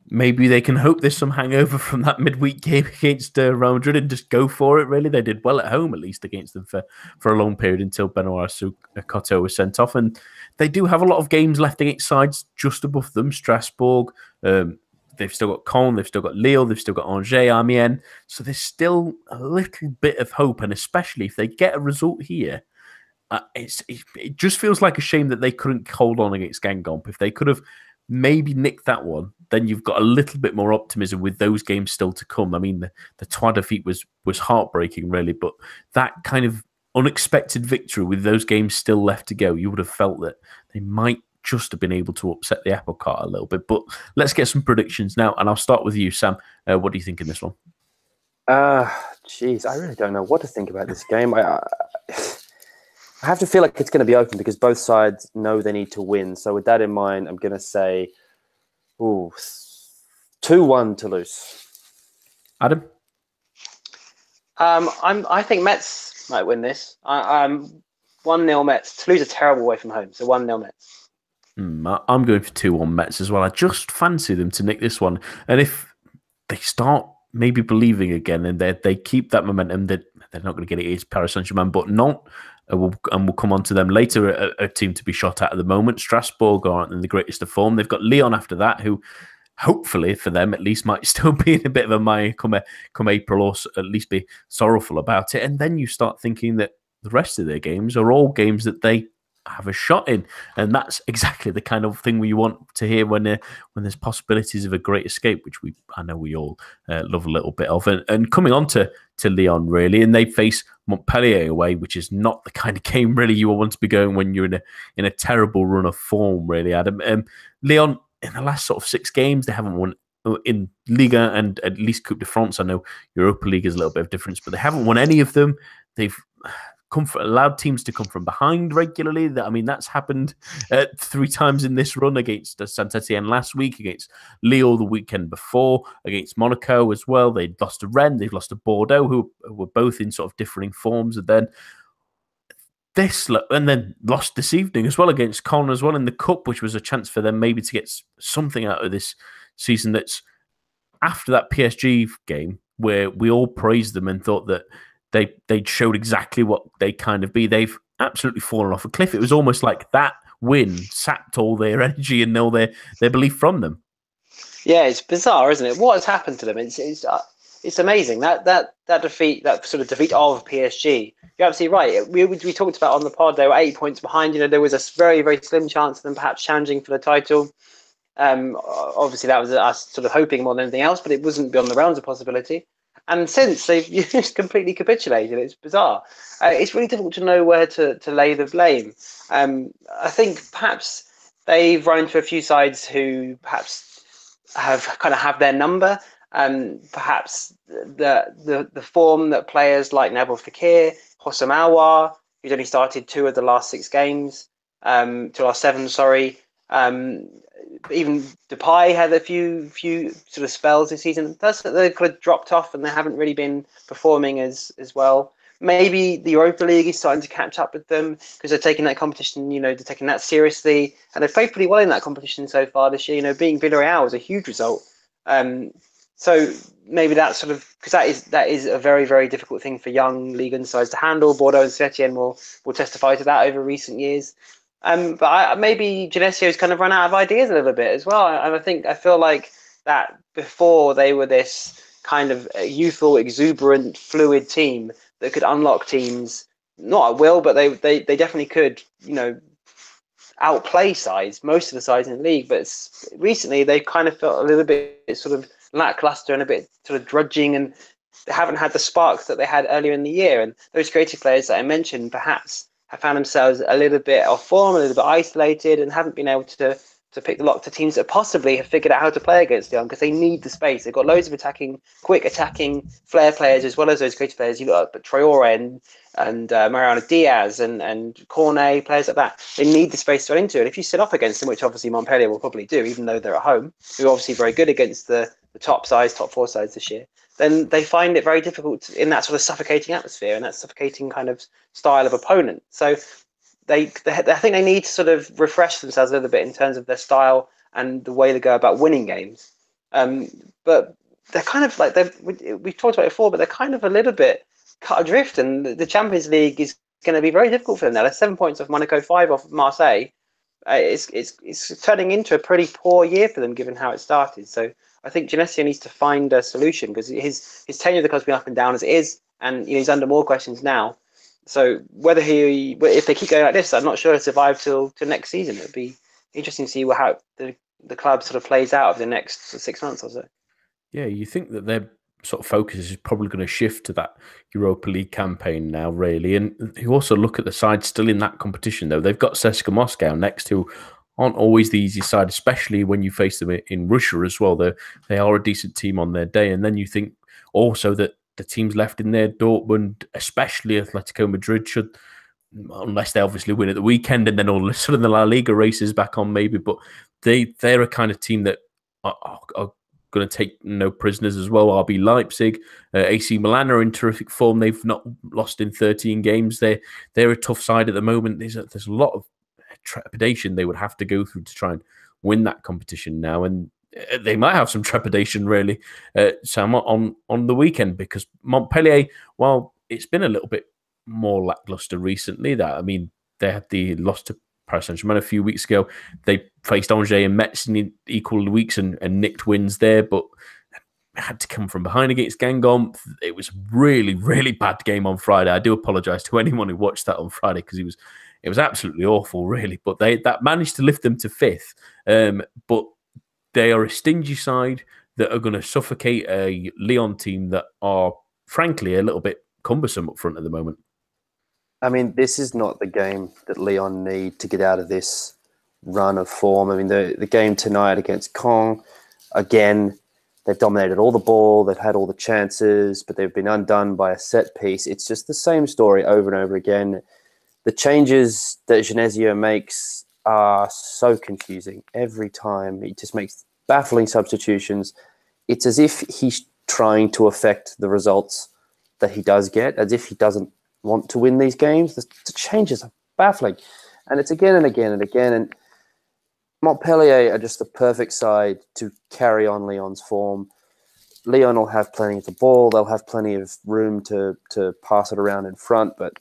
maybe they can hope there's some hangover from that midweek game against uh, Real Madrid and just go for it. Really, they did well at home at least against them for, for a long period until Benoit Assou-Ekotto was sent off, and they do have a lot of games left against sides just above them. Strasbourg, um, they've still got Caen, they've still got Lille, they've still got Angers, Amiens. So there's still a little bit of hope, and especially if they get a result here, uh, it's it, it, just feels like a shame that they couldn't hold on against Guingamp. If they could have maybe nicked that one, then you've got a little bit more optimism with those games still to come. I mean, the, the Troyes defeat was was heartbreaking, really, but that kind of unexpected victory with those games still left to go, you would have felt that they might just have been able to upset the apple cart a little bit. But let's get some predictions now, and I'll start with you, Sam. Uh, what do you think in this one? Uh, jeez, I really don't know what to think about this game. I, I, I have to feel like it's going to be open because both sides know they need to win. So with that in mind, I'm going to say, ooh, two one Toulouse. Adam. Um, I'm. I think Metz might win this. I, I'm one 0 Metz. Toulouse are terrible away from home, so one 0 Metz. Mm, I'm going for two one Metz as well. I just fancy them to nick this one, and if they start maybe believing again and they they keep that momentum, that they're, they're not going to get it against Paris Saint Germain, but not uh, we'll, and we'll come on to them later. A, a, team to be shot at at the moment. Strasbourg aren't in the greatest of form. They've got Lyon after that, who hopefully for them at least might still be in a bit of a mire come, come April or at least be sorrowful about it. And then you start thinking that the rest of their games are all games that they have a shot in, and that's exactly the kind of thing we want to hear when uh, when there's possibilities of a great escape, which we I know we all uh, love a little bit of. And, and coming on to to Lyon really, and they face Montpellier away, which is not the kind of game really you want to be going when you're in a in a terrible run of form, really, Adam. Um, Lyon in the last sort of six games they haven't won uh, in Liga and at least Coupe de France. I know Europa League is a little bit of difference, but they haven't won any of them. They've come allowed teams to come from behind regularly. That I mean, that's happened uh, three times in this run against uh, Saint Etienne last week, against Lille the weekend before, against Monaco as well. They lost to Rennes, they've lost to Bordeaux, who, who were both in sort of differing forms, and then this and then lost this evening as well against Caen as well in the cup, which was a chance for them maybe to get something out of this season. That's after that PSG game where we all praised them and thought that they they showed exactly what they kind of be. They've absolutely fallen off a cliff. It was almost like that win sapped all their energy and all their their belief from them. Yeah, it's bizarre, isn't it? What has happened to them? It's it's uh, it's amazing that that that defeat, that sort of defeat of PSG. You're absolutely right. We, we talked about on the pod they were eight points behind. You know, there was a very very slim chance of them perhaps challenging for the title. Um, obviously, that was us sort of hoping more than anything else, but it wasn't beyond the realms of possibility. And since they've just completely capitulated, it's bizarre. Uh, it's really difficult to know where to, to lay the blame. Um, I think perhaps they've run into a few sides who perhaps have kind of have their number. Um, perhaps the, the the form that players like Nabil Fekir, Houssem Aouar, who's only started two of the last six games, um, to last seven, sorry, um, even Depay had a few few sort of spells this season. That's they've kind of dropped off and they haven't really been performing as as well. Maybe the Europa League is starting to catch up with them because they're taking that competition, you know, they're taking that seriously, and they've played pretty well in that competition so far this year. You know, being Villarreal was a huge result. Um, so maybe that's sort of because that is that is a very very difficult thing for young league sides to handle. Bordeaux and Setien will will testify to that over recent years. Um, but I, maybe Genesio's kind of run out of ideas a little bit as well. And I think I feel like that before they were this kind of youthful, exuberant, fluid team that could unlock teams not at will, but they, they, they definitely could, you know, outplay sides, most of the sides in the league. But recently they kind of felt a little bit sort of lackluster and a bit sort of drudging and they haven't had the sparks that they had earlier in the year. And those creative players that I mentioned, perhaps have found themselves a little bit off form, a little bit isolated, and haven't been able to to pick the lock to teams that possibly have figured out how to play against Lyon because they need the space. They've got loads of attacking, quick attacking flair players as well as those creative players. You look at Traore and and uh, Diaz and and Cornet, players like that. They need the space to run into it. If you sit off against them, which obviously Montpellier will probably do, even though they're at home, who are obviously very good against the the top sides, top four sides this year, then they find it very difficult in that sort of suffocating atmosphere and that suffocating kind of style of opponent. So they, they, I think they need to sort of refresh themselves a little bit in terms of their style and the way they go about winning games. Um, but they're kind of like they've we've talked about it before, but they're kind of a little bit cut adrift, and the Champions League is going to be very difficult for them now. They're seven points off Monaco, five off Marseille. Uh, it's it's it's turning into a pretty poor year for them given how it started. So I think Genesio needs to find a solution because his his tenure of the club's been up and down as it is, and you know, he's under more questions now. so whether he, if they keep going like this, I'm not sure he'll survive till to next season. It'd be interesting to see how the the club sort of plays out over the next six months or so. Yeah, you think that their sort of focus is probably going to shift to that Europa League campaign now, really. And you also look at the side still in that competition, though. They've got CSKA Moscow next, who aren't always the easy side, especially when you face them in Russia as well. They they are a decent team on their day, and then you think also that the teams left in there, Dortmund, especially Atletico Madrid, should unless they obviously win at the weekend, and then all of a sudden the La Liga races back on maybe. But they they're a kind of team that are, are, are going to take no prisoners as well. RB Leipzig, uh, AC Milan are in terrific form. They've not lost in 13 games. They're they're a tough side at the moment. There's a, there's a lot of trepidation they would have to go through to try and win that competition now, and uh, they might have some trepidation really, uh, Sam, on on the weekend because Montpellier, while it's been a little bit more lackluster recently, that I mean they had the loss to Paris Saint Germain a few weeks ago. They faced Angers and Metz in equal weeks and, and nicked wins there, but had to come from behind against Guingamp. It was really, really bad game on Friday. I do apologise to anyone who watched that on Friday because it was it was absolutely awful, really. But they that managed to lift them to fifth. Um, but they are a stingy side that are going to suffocate a Lyon team that are, frankly, a little bit cumbersome up front at the moment. I mean, this is not the game that Lyon need to get out of this run of form. I mean, the, the game tonight against Caen, again, they've dominated all the ball, they've had all the chances, but they've been undone by a set piece. It's just the same story over and over again. The changes that Genesio makes are so confusing every time. He just makes baffling substitutions. It's as if he's trying to affect the results that he does get, as if he doesn't want to win these games. The, the changes are baffling. And it's again and again and again. And Montpellier are just the perfect side to carry on Lyon's form. Lyon will have plenty of the ball. They'll have plenty of room to to pass it around in front, but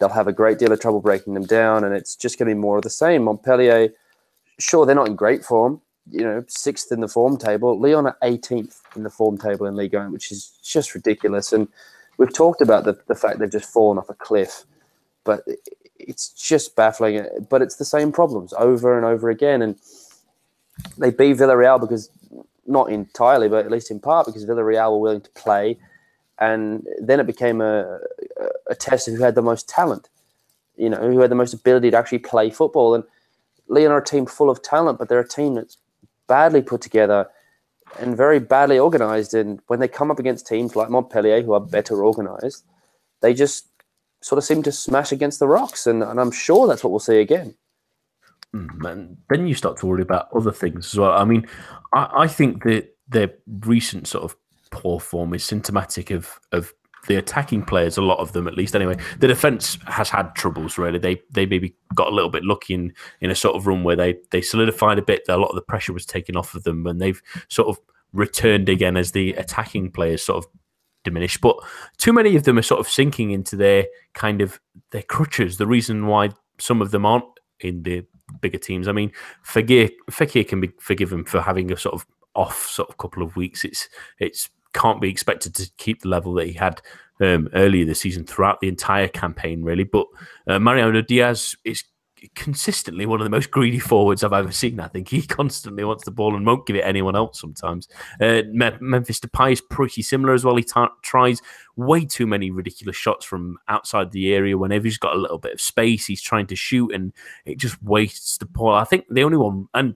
they'll have a great deal of trouble breaking them down, and it's just going to be more of the same. Montpellier, sure, they're not in great form, you know, sixth in the form table. Lyon are 18th in the form table in Ligue 1, which is just ridiculous. And we've talked about the, the fact they've just fallen off a cliff, but it's just baffling. But it's the same problems over and over again. And they beat Villarreal because, not entirely, but at least in part, because Villarreal were willing to play and then it became a, a test of who had the most talent, you know, who had the most ability to actually play football. And Lyon are a team full of talent, but they're a team that's badly put together and very badly organized. And when they come up against teams like Montpellier, who are better organized, they just sort of seem to smash against the rocks. And, and I'm sure that's what we'll see again. Mm, and then you start to worry about other things as well. I mean, I, I think that their recent sort of poor form is symptomatic of of the attacking players, a lot of them at least. Anyway, the defense has had troubles. Really, they they maybe got a little bit lucky in, in a sort of run where they they solidified a bit. A lot of the pressure was taken off of them, and they've sort of returned again as the attacking players sort of diminish. But too many of them are sort of sinking into their kind of their crutches. The reason why some of them aren't in the bigger teams. I mean, Fekir can be forgiven for having a sort of off sort of couple of weeks. It's it's can't be expected to keep the level that he had um, earlier this season throughout the entire campaign, really. But uh, Mariano Diaz is consistently one of the most greedy forwards I've ever seen. I think he constantly wants the ball and won't give it anyone else sometimes. Uh, Memphis Depay is pretty similar as well. He t- tries way too many ridiculous shots from outside the area. Whenever he's got a little bit of space, he's trying to shoot and it just wastes the ball. I think the only one, and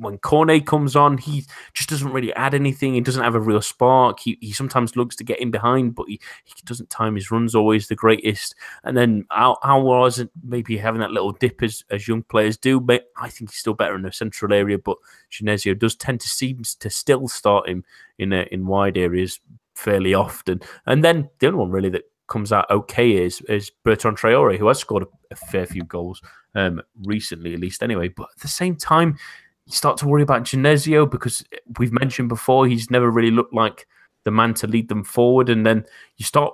when Cornet comes on, he just doesn't really add anything. He doesn't have a real spark. He, he sometimes looks to get in behind, but he, he doesn't time his runs always the greatest. And then Al was it maybe having that little dip as, as young players do, but I think he's still better in the central area. But Genesio does tend to seem to still start him in a, in wide areas fairly often. And then the only one really that comes out okay is is Bertrand Traore, who has scored a, a fair few goals um, recently, at least anyway. But at the same time, you start to worry about Genesio because we've mentioned before he's never really looked like the man to lead them forward, and then you start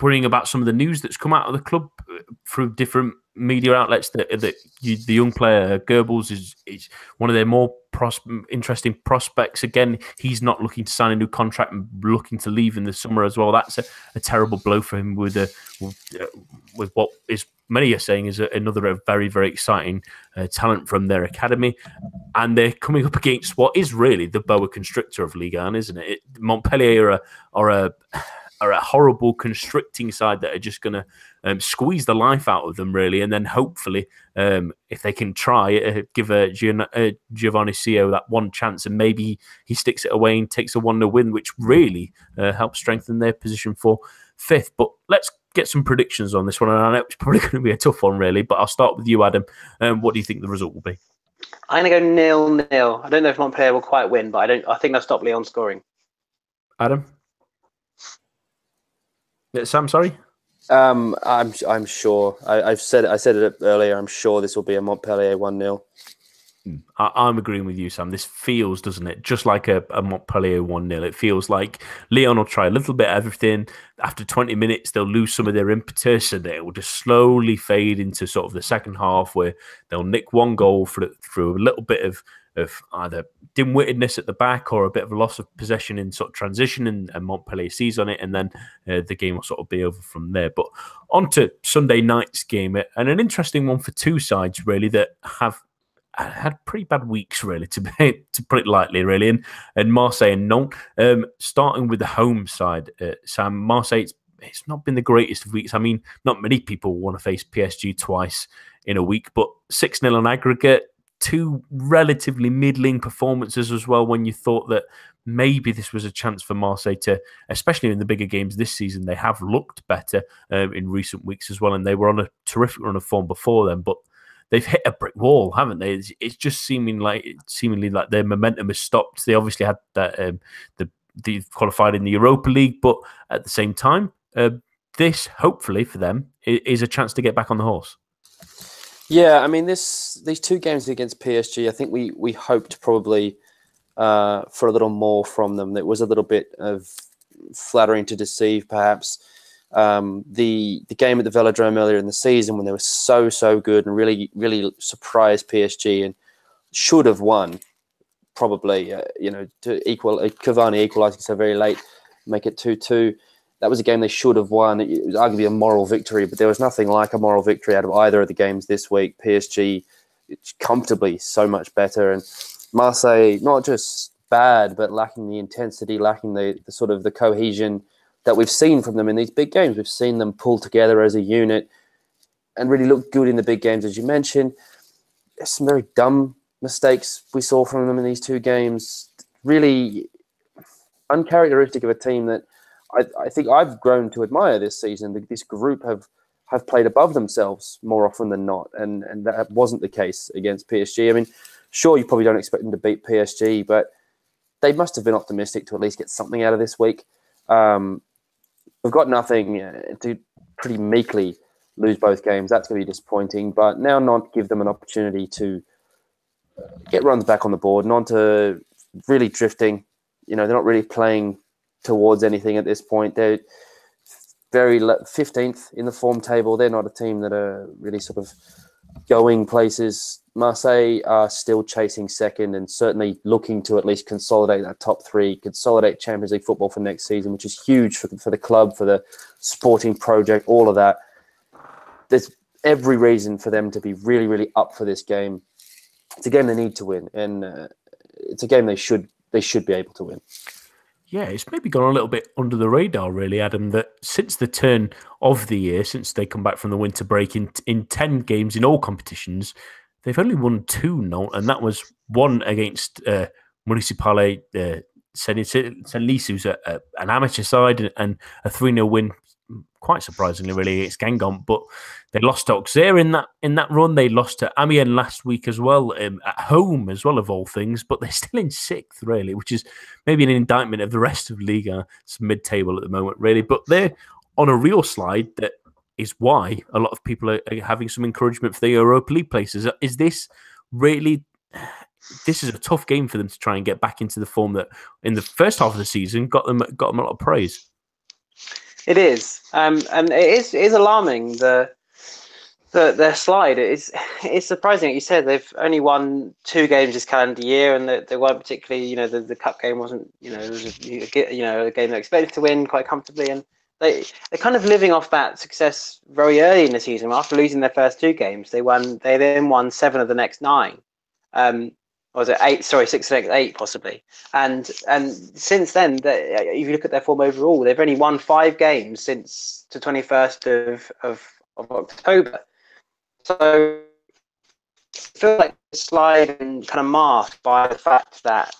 worrying about some of the news that's come out of the club uh, through different media outlets that that you, the young player Geubbels is is one of their more pros- interesting prospects. Again, he's not looking to sign a new contract and looking to leave in the summer as well. That's a, a terrible blow for him with a with what is many are saying is a, another very very exciting uh, talent from their academy, and they're coming up against what is really the boa constrictor of Ligue 1, isn't it? it Montpellier are a, are a are a horrible constricting side that are just going to um, squeeze the life out of them, really, and then hopefully, um, if they can try, uh, give a Gian- uh, Giovanni Sio that one chance, and maybe he sticks it away and takes a one 0 win, which really uh, helps strengthen their position for fifth. But let's get some predictions on this one, and I know it's probably going to be a tough one, really. But I'll start with you, Adam. Um, what do you think the result will be? I'm going to go nil nil. I don't know if Montpellier will quite win, but I don't. I think they'll stop Lyon scoring. Adam. Yeah, Sam, sorry. Um, I'm I'm sure. I, have said I said it earlier. I'm sure this will be a Montpellier one 0 I, am agreeing with you, Sam. This feels, doesn't it, just like a, a Montpellier 1 0. It feels like Lyon will try a little bit of everything. After 20 minutes, they'll lose some of their impetus and it will just slowly fade into sort of the second half where they'll nick one goal for, through a little bit of of either dim-wittedness at the back or a bit of a loss of possession in sort of transition, and, and Montpellier sees on it, and then uh, the game will sort of be over from there. But on to Sunday night's game, and an interesting one for two sides really that have had pretty bad weeks, really, to be, to put it lightly, really. And and Marseille and Nantes, um, starting with the home side, uh, Sam Marseille. It's, it's not been the greatest of weeks. I mean, not many people want to face PSG twice in a week, but 6 0 on aggregate, two relatively middling performances as well when you thought that maybe this was a chance for Marseille to, especially in the bigger games this season, they have looked better um, in recent weeks as well, and they were on a terrific run of form before them, but they've hit a brick wall, haven't they? It's, it's just seeming like seemingly like their momentum has stopped. They obviously had that um, the they qualified in the Europa League, but at the same time, uh, this hopefully for them is a chance to get back on the horse. Yeah, I mean this these two games against PSG, I think we we hoped probably uh, for a little more from them. It was a little bit of flattering to deceive, perhaps. Um, the the game at the Velodrome earlier in the season when they were so so good and really really surprised PSG and should have won, probably uh, you know to equal uh, Cavani equalising so very late, make it two two that was a game they should have won. It was arguably a moral victory, but there was nothing like a moral victory out of either of the games this week. PSG comfortably so much better, and Marseille not just bad, but lacking the intensity, lacking the, the sort of the cohesion that we've seen from them in these big games. We've seen them pull together as a unit and really look good in the big games, as you mentioned. There's some very dumb mistakes we saw from them in these two games. Really uncharacteristic of a team that I, I think I've grown to admire this season. This group have have played above themselves more often than not, and and that wasn't the case against PSG. I mean, sure, you probably don't expect them to beat PSG, but they must have been optimistic to at least get something out of this week. Um, we've got nothing uh, to pretty meekly lose both games. That's going to be disappointing. But now, not give them an opportunity to get runs back on the board, not to really drifting. You know, they're not really playing towards anything at this point. They're very fifteenth in the form table. They're not a team that are really sort of going places. Marseille are still chasing second and certainly looking to at least consolidate that top three, consolidate Champions League football for next season, which is huge for, for the club, for the sporting project, all of that. There's every reason for them to be really, really up for this game. It's a game they need to win, and uh, it's a game they should they should be able to win. Yeah, it's maybe gone a little bit under the radar, really, Adam. That since the turn of the year, since they come back from the winter break, in in ten games in all competitions, they've only won two, no, and that was one against uh, Municipale uh, Senlis, who's a, a, an amateur side, and a three 0 win quite surprisingly, really, it's Guingamp. But they lost to Auxerre in that in that run. They lost to Amiens last week as well, um, at home as well of all things. But they're still in sixth, really, which is maybe an indictment of the rest of Liga. It's mid-table at the moment, really. But they're on a real slide that is why a lot of people are, are having some encouragement for the Europa League places. Is this really? This is a tough game for them to try and get back into the form that in the first half of the season got them got them a lot of praise. It is, um, and it is, it is alarming the the, their slide is it's surprising. You said they've only won two games this calendar year, and they, they weren't particularly. You know, the, the cup game wasn't. You know, it was a, you know a game they expected to win quite comfortably, and they they're kind of living off that success very early in the season. After losing their first two games, they won. They then won seven of the next nine. Um, or was it eight? Sorry, six the eight possibly. And and since then, they, if you look at their form overall, they've only won five games since the twenty first of, of of October. So I feel like the and kind of masked by the fact that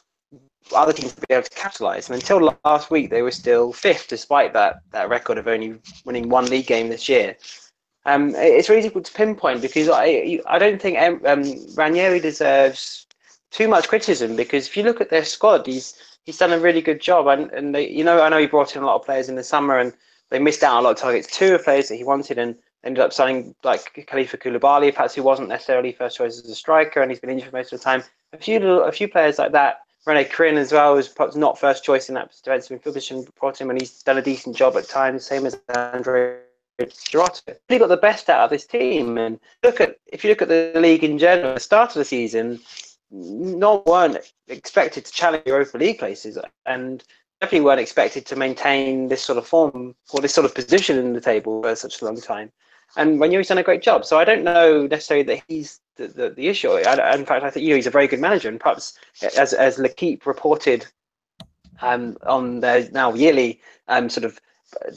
other teams would be able to capitalise. And until last week, they were still fifth, despite that that record of only winning one league game this year. Um, it's really difficult to pinpoint because I I don't think um, Ranieri deserves too much criticism because if you look at their squad, he's he's done a really good job. And and they, you know I know he brought in a lot of players in the summer and they missed out on a lot of targets. Two of players that he wanted and ended up signing like Kalifa Coulibaly, perhaps who wasn't necessarily first choice as a striker and he's been injured for most of the time. A few little, a few players like that Rene Krhin as well was perhaps not first choice in that defensive position. Brought him and he's done a decent job at times, same as Andrei Girotto. He got the best out of this team. And look at if you look at the league in general, at the start of the season, no one expected to challenge Europa League places, and definitely weren't expected to maintain this sort of form or this sort of position in the table for such a long time. And Ranieri's done a great job. So I don't know necessarily that he's the, the, the issue. I, in fact, I think you know, he's a very good manager. And perhaps, as, as L'Equipe reported um, on their now yearly um, sort of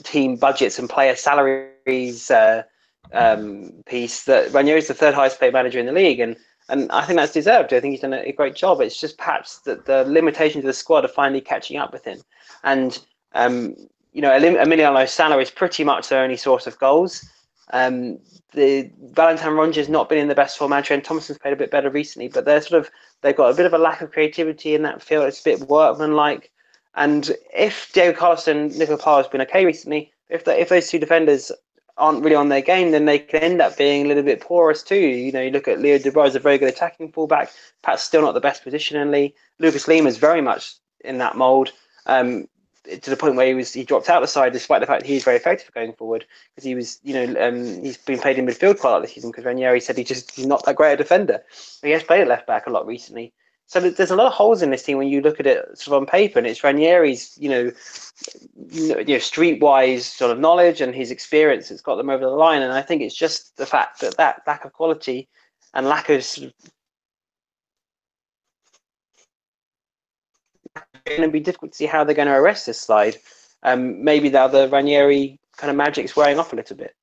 team budgets and player salaries uh, um, piece, that Ranieri is the third highest paid manager in the league. And and I think that's deserved. I think he's done a, great job. It's just perhaps that the limitations of the squad are finally catching up with him. And um, you know, Emiliano's salary is pretty much their only source of goals. Um, the Valentin Rongier not been in the best form. Trent Thomasson's played a bit better recently, but they're sort of they've got a bit of a lack of creativity in that field. It's a bit workmanlike. And if Diego Carlos and Nicolas Pallois has been okay recently, if the, if those two defenders aren't really on their game, then they can end up being a little bit porous too. You know, you look at Leo Dubois is a very good attacking fullback. Perhaps still not the best positionally. Lucas Lima is very much in that mould. Um, to the point where he was he dropped out the side despite the fact he's very effective going forward because he was you know um, he's been played in midfield quite a lot this season because Ranieri said he just he's not that great a defender. He has played at left back a lot recently. So there's a lot of holes in this team when you look at it sort of on paper, and it's Ranieri's, you know, you know, streetwise sort of knowledge and his experience that's got them over the line. And I think it's just the fact that that lack of quality and lack of sort of going to be difficult to see how they're going to arrest this slide. Um, maybe the other Ranieri kind of magic's wearing off a little bit.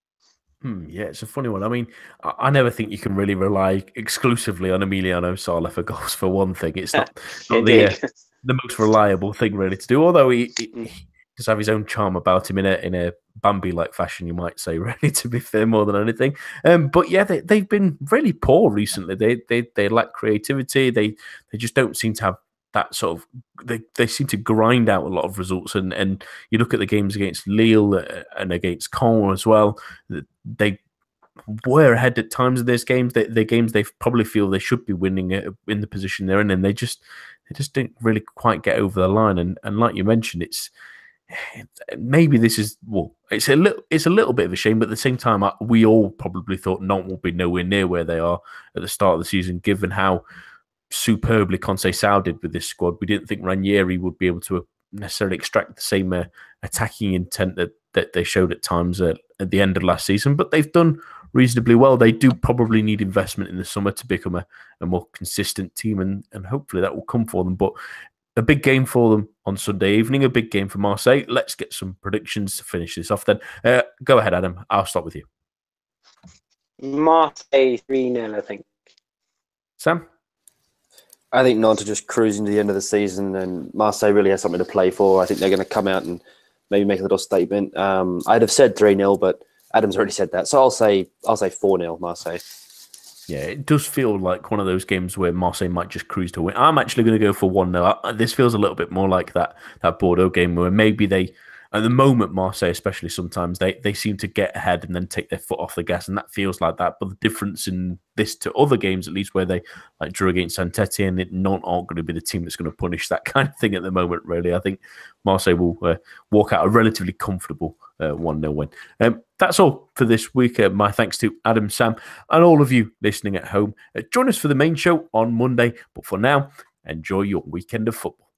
Hmm, yeah, it's a funny one. I mean, I, I, never think you can really rely exclusively on Emiliano Sala for goals. For one thing, it's not, not the uh, the most reliable thing really to do. Although he, he, mm. he, does have his own charm about him in a in a Bambi like fashion, you might say. Really, to be fair, more than anything. Um, but yeah, they they've been really poor recently. They they they lack creativity. They they just don't seem to have that sort of they, they seem to grind out a lot of results and and you look at the games against Lille uh, and against Caen as well they were ahead at times of those games. They, the games they probably feel they should be winning in the position they're in and they just they just didn't really quite get over the line. And and like you mentioned it's maybe this is well it's a little it's a little bit of a shame but at the same time we all probably thought Nantes will be nowhere near where they are at the start of the season given how superbly Conceição did with this squad. We didn't think Ranieri would be able to necessarily extract the same uh, attacking intent that, that they showed at times uh, at the end of last season, but they've done reasonably well. They do probably need investment in the summer to become a, a more consistent team, and, and hopefully that will come for them. But a big game for them on Sunday evening, a big game for Marseille. Let's get some predictions to finish this off then. Uh, go ahead, Adam. I'll start with you. Marseille 3 0, I think. Sam? I think Nantes are just cruising to the end of the season, and Marseille really has something to play for. I think they're going to come out and maybe make a little statement. Um, I'd have said three 0 but Adam's already said that, so I'll say I'll say four 0 Marseille. Yeah, it does feel like one of those games where Marseille might just cruise to win. I'm actually going to go for one 0 This feels a little bit more like that that Bordeaux game where maybe they at the moment, Marseille, especially sometimes they, they seem to get ahead and then take their foot off the gas, and that feels like that. But the difference in this to other games, at least where they like drew against Saint and it not aren't going to be the team that's going to punish that kind of thing at the moment. Really, I think Marseille will uh, walk out a relatively comfortable uh, one 0 win. Um, that's all for this week. Uh, my thanks to Adam, Sam, and all of you listening at home. Uh, join us for the main show on Monday. But for now, enjoy your weekend of football.